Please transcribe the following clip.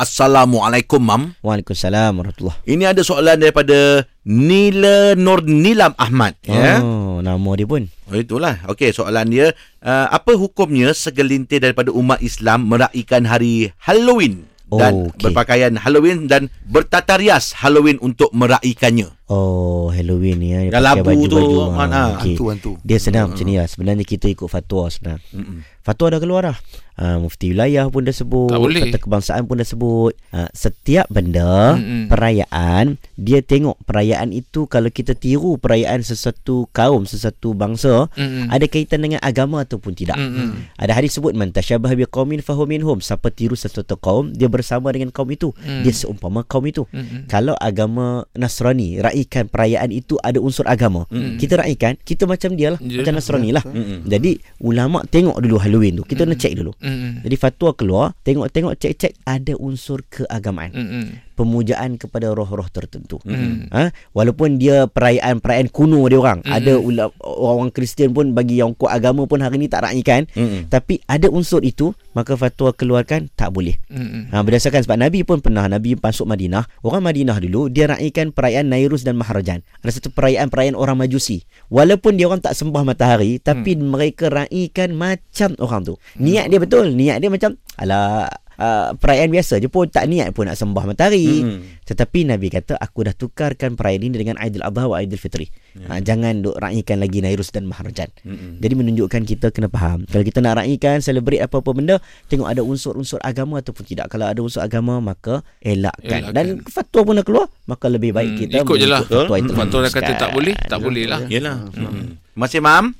Assalamualaikum Mam. Waalaikumsalam warahmatullahi Ini ada soalan daripada Nila Nur Nilam Ahmad ya. Oh, nama dia pun. Oh, itulah. Okey, soalan dia uh, apa hukumnya segelintir daripada umat Islam meraihkan hari Halloween dan Oh, okey. berpakaian Halloween dan bertata rias Halloween untuk meraihkannya. Oh, Halloween ya. Dia Yang pakai tu, baju-baju. Man, Ah, ah. okey. Hantu-hantu. Dia senang macam ni lah. Sebenarnya kita ikut fatwa senang. Mm-mm. Fatwa dah keluar dah. Uh, mufti wilayah pun dah sebut. Kata kebangsaan pun dah sebut. Uh, setiap benda, Mm-mm. perayaan, dia tengok perayaan itu kalau kita tiru perayaan sesuatu kaum, sesuatu bangsa, Mm-mm. ada kaitan dengan agama ataupun tidak. Mm-mm. Ada hadis sebut man tasyabaha biqaumin fahuwa minhum. Siapa tiru sesuatu kaum, dia bersama dengan kaum itu. Mm. Dia seumpama kaum itu. Mm-mm. Kalau agama Nasrani raikan perayaan itu ada unsur agama. Mm. Kita raikan, kita macam dia lah, Ya. macam Nasrani lah. Mm-mm. Jadi ulama tengok dulu Halloween tu. Kita nak cek dulu. Mm-mm. Jadi fatwa keluar, tengok-tengok cek-cek ada unsur keagamaan. Mm-mm. Pemujaan kepada roh-roh tertentu. Mm. Ha? Walaupun dia perayaan-perayaan kuno dia orang. Mm-mm. Ada ula- orang Kristian pun bagi yang kuat agama pun hari ni tak raikan. Mm-mm. Tapi ada unsur itu, maka fatwa keluarkan tak boleh. Mm-mm. Ha, berdasarkan sebab Nabi pun pernah Nabi masuk Madinah. Orang Madinah dulu dia raikan perayaan Nairus dan Maharajan. Ada satu perayaan-perayaan orang Majusi. Walaupun dia orang tak sembah matahari tapi hmm. mereka raikan macam orang tu. Niat dia betul. Niat dia macam ala uh, perayaan biasa je pun tak niat pun nak sembah matahari. Mm-mm. Tetapi Nabi kata aku dah tukarkan perayaan ini dengan Aidil Adha wa Aidil Fitri. Ha, jangan duk raikan lagi Nairus dan Maharajan. Mm-mm. Jadi menunjukkan kita kena faham. Kalau kita nak raikan, celebrate apa-apa benda, tengok ada unsur-unsur agama ataupun tidak. Kalau ada unsur agama, maka elakkan. Elakkan. Dan fatwa pun dah keluar, maka lebih baik Hmm, kita ikut je lah. mengikut fatwa yang Fatwa dah kata tak boleh, tak boleh lah. Yalah. Mm-mm. Masih Mam?